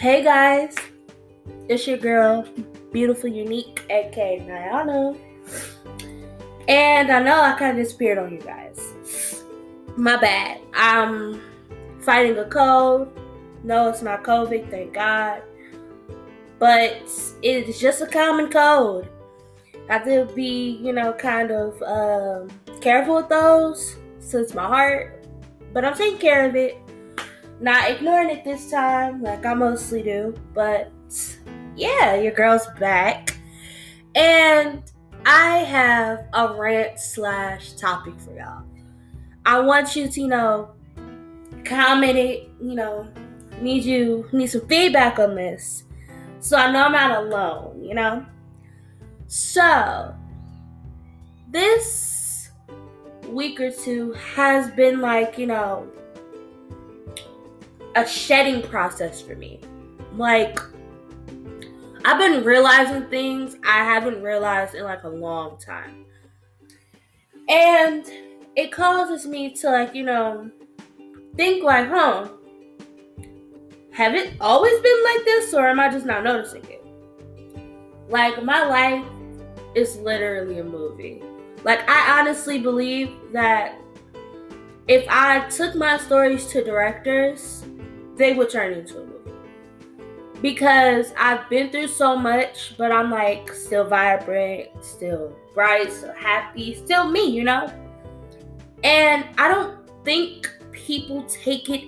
Hey guys, it's your girl, beautiful, unique, aka Nyana. And I know I kind of disappeared on you guys. My bad. I'm fighting a cold. No, it's not COVID, thank God. But it's just a common cold. I have to be, you know, kind of um, careful with those since my heart. But I'm taking care of it. Not ignoring it this time, like I mostly do. But yeah, your girl's back. And I have a rant slash topic for y'all. I want you to, you know, comment it, you know, need you need some feedback on this. So I know I'm not alone, you know? So this week or two has been like, you know, a shedding process for me. Like, I've been realizing things I haven't realized in like a long time. And it causes me to, like, you know, think, like, huh, have it always been like this, or am I just not noticing it? Like, my life is literally a movie. Like, I honestly believe that if I took my stories to directors, they would turn into a movie. Because I've been through so much, but I'm like still vibrant, still bright, still happy, still me, you know? And I don't think people take it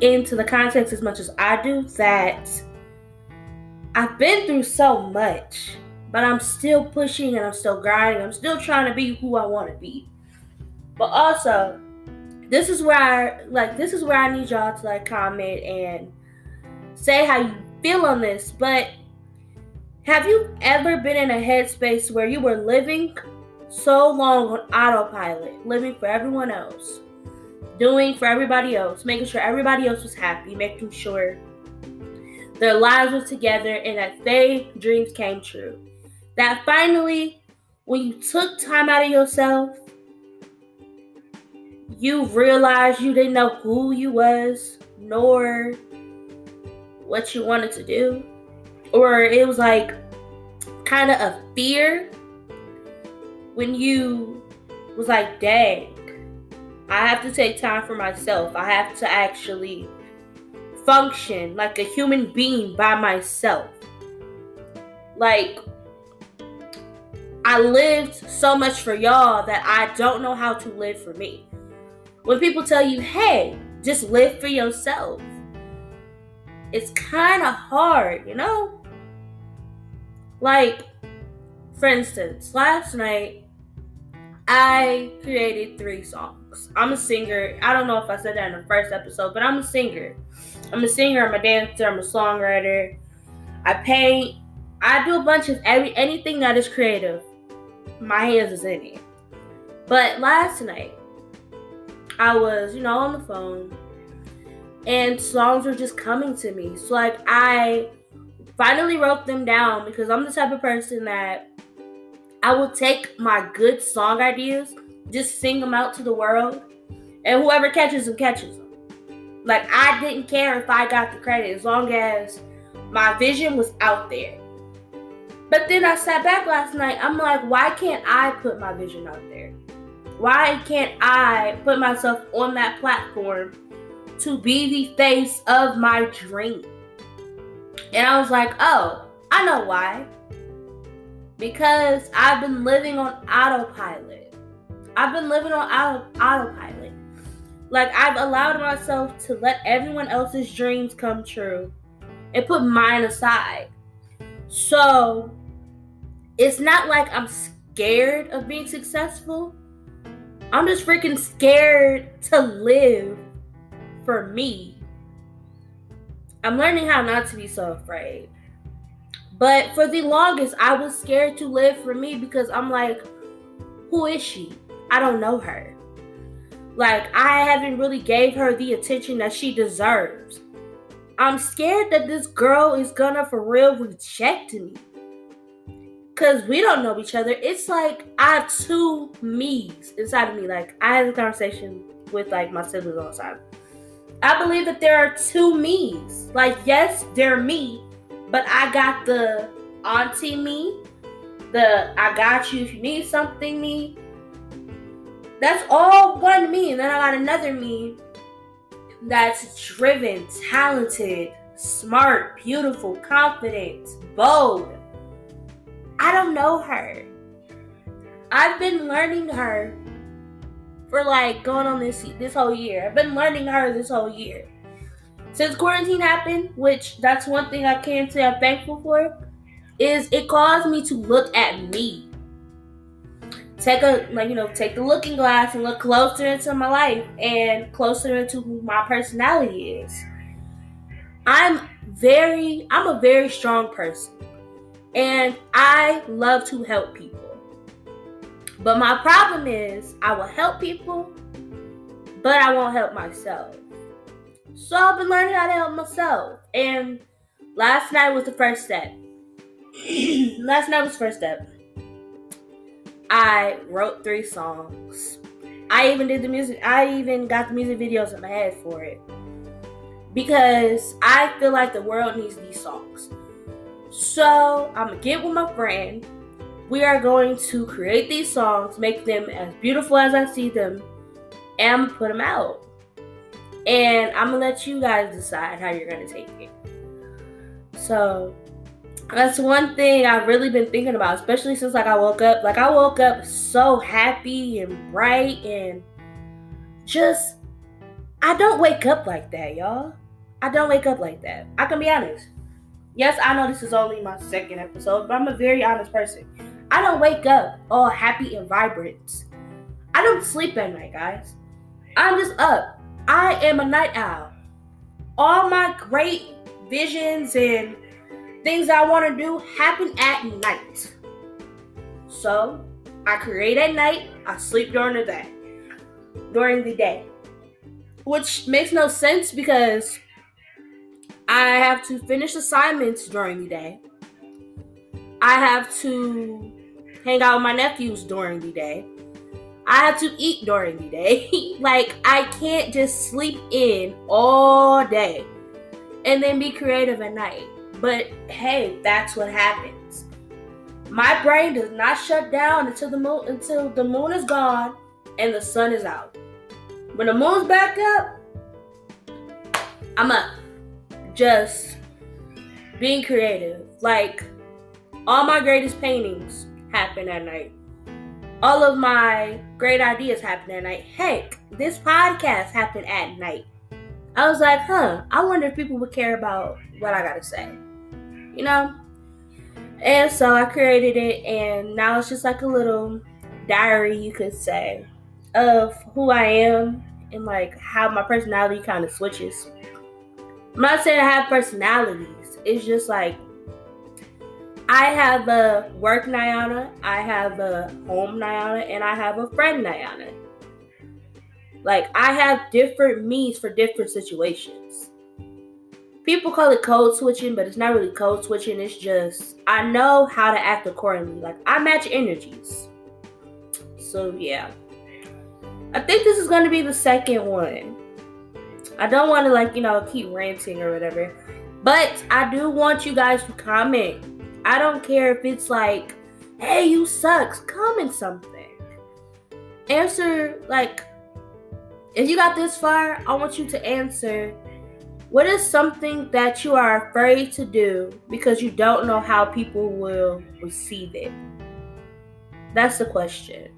into the context as much as I do that I've been through so much, but I'm still pushing and I'm still grinding. I'm still trying to be who I want to be. But also, this is where I like this is where I need y'all to like comment and say how you feel on this. But have you ever been in a headspace where you were living so long on autopilot, living for everyone else, doing for everybody else, making sure everybody else was happy, making sure their lives were together and that their dreams came true? That finally, when you took time out of yourself you realized you didn't know who you was nor what you wanted to do. Or it was like kind of a fear when you was like dang i have to take time for myself. I have to actually function like a human being by myself. Like i lived so much for y'all that i don't know how to live for me when people tell you, hey, just live for yourself, it's kind of hard, you know? Like, for instance, last night I created three songs. I'm a singer. I don't know if I said that in the first episode, but I'm a singer. I'm a singer, I'm a dancer, I'm a songwriter. I paint. I do a bunch of every anything that is creative. My hands is in it. But last night I was, you know, on the phone and songs were just coming to me. So like I finally wrote them down because I'm the type of person that I will take my good song ideas, just sing them out to the world, and whoever catches them catches them. Like I didn't care if I got the credit as long as my vision was out there. But then I sat back last night. I'm like, why can't I put my vision out there? Why can't I put myself on that platform to be the face of my dream? And I was like, oh, I know why. Because I've been living on autopilot. I've been living on auto- autopilot. Like, I've allowed myself to let everyone else's dreams come true and put mine aside. So, it's not like I'm scared of being successful. I'm just freaking scared to live for me. I'm learning how not to be so afraid. But for the longest, I was scared to live for me because I'm like, who is she? I don't know her. Like I haven't really gave her the attention that she deserves. I'm scared that this girl is gonna for real reject me because we don't know each other. It's like I have two me's inside of me. Like I have a conversation with like my siblings all the time. I believe that there are two me's. Like, yes, they're me, but I got the auntie me, the I got you if you need something me. That's all one me. And then I got another me that's driven, talented, smart, beautiful, confident, bold. I don't know her. I've been learning her for like going on this this whole year. I've been learning her this whole year. Since quarantine happened, which that's one thing I can say I'm thankful for, is it caused me to look at me. Take a like you know, take the looking glass and look closer into my life and closer into who my personality is. I'm very I'm a very strong person. And I love to help people. But my problem is, I will help people, but I won't help myself. So I've been learning how to help myself. And last night was the first step. last night was the first step. I wrote three songs. I even did the music, I even got the music videos in my head for it. Because I feel like the world needs these songs. So I'm gonna get with my friend we are going to create these songs, make them as beautiful as I see them, and put them out. And I'm gonna let you guys decide how you're gonna take it. So that's one thing I've really been thinking about, especially since like I woke up. Like I woke up so happy and bright and just I don't wake up like that, y'all. I don't wake up like that. I can be honest. Yes, I know this is only my second episode, but I'm a very honest person. I don't wake up all happy and vibrant. I don't sleep at night, guys. I'm just up. I am a night owl. All my great visions and things I want to do happen at night. So I create at night, I sleep during the day. During the day. Which makes no sense because I have to finish assignments during the day. I have to hang out with my nephews during the day. I have to eat during the day. like, I can't just sleep in all day and then be creative at night. But hey, that's what happens. My brain does not shut down until the moon until the moon is gone and the sun is out. When the moon's back up, I'm up. Just being creative. Like all my greatest paintings happen at night. All of my great ideas happen at night. Heck, this podcast happened at night. I was like, huh, I wonder if people would care about what I gotta say. You know? And so I created it, and now it's just like a little diary, you could say, of who I am and like how my personality kind of switches. I'm not saying I have personalities, it's just like I have a work Niana, I have a home Niana, and I have a friend Niana. Like I have different me's for different situations. People call it code switching, but it's not really code switching. It's just I know how to act accordingly. Like I match energies. So yeah. I think this is gonna be the second one. I don't want to like, you know, keep ranting or whatever. But I do want you guys to comment I don't care if it's like, hey, you sucks, comment something. Answer, like, if you got this far, I want you to answer what is something that you are afraid to do because you don't know how people will receive it? That's the question.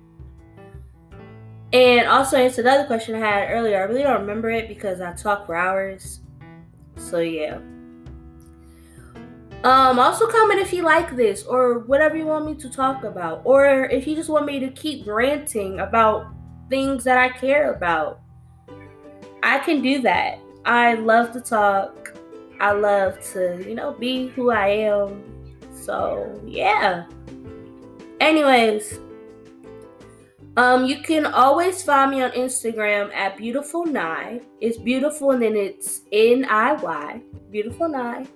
And also answer another question I had earlier. I really don't remember it because I talk for hours. So yeah. Um, also comment if you like this or whatever you want me to talk about, or if you just want me to keep ranting about things that I care about. I can do that. I love to talk. I love to, you know, be who I am. So, yeah. Anyways, um, you can always find me on Instagram at beautiful Nye. It's beautiful and then it's N I Y. Beautiful Nye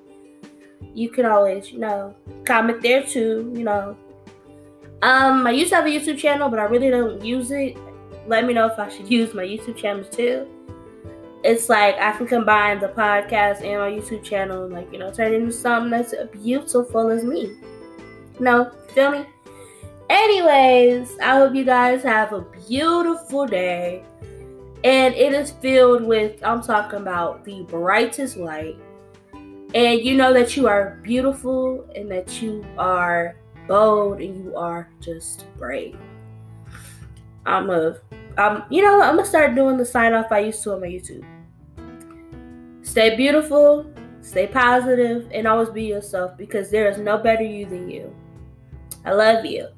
you can always, you know, comment there too, you know. Um, I used to have a YouTube channel, but I really don't use it. Let me know if I should use my YouTube channel too. it's like I can combine the podcast and my YouTube channel and like, you know, turn into something that's beautiful as me. No, feel me? Anyways, I hope you guys have a beautiful day. And it is filled with, I'm talking about the brightest light. And you know that you are beautiful and that you are bold and you are just brave. I'm a, um, you know, I'm gonna start doing the sign off I used to on my YouTube. Stay beautiful, stay positive, and always be yourself because there is no better you than you. I love you.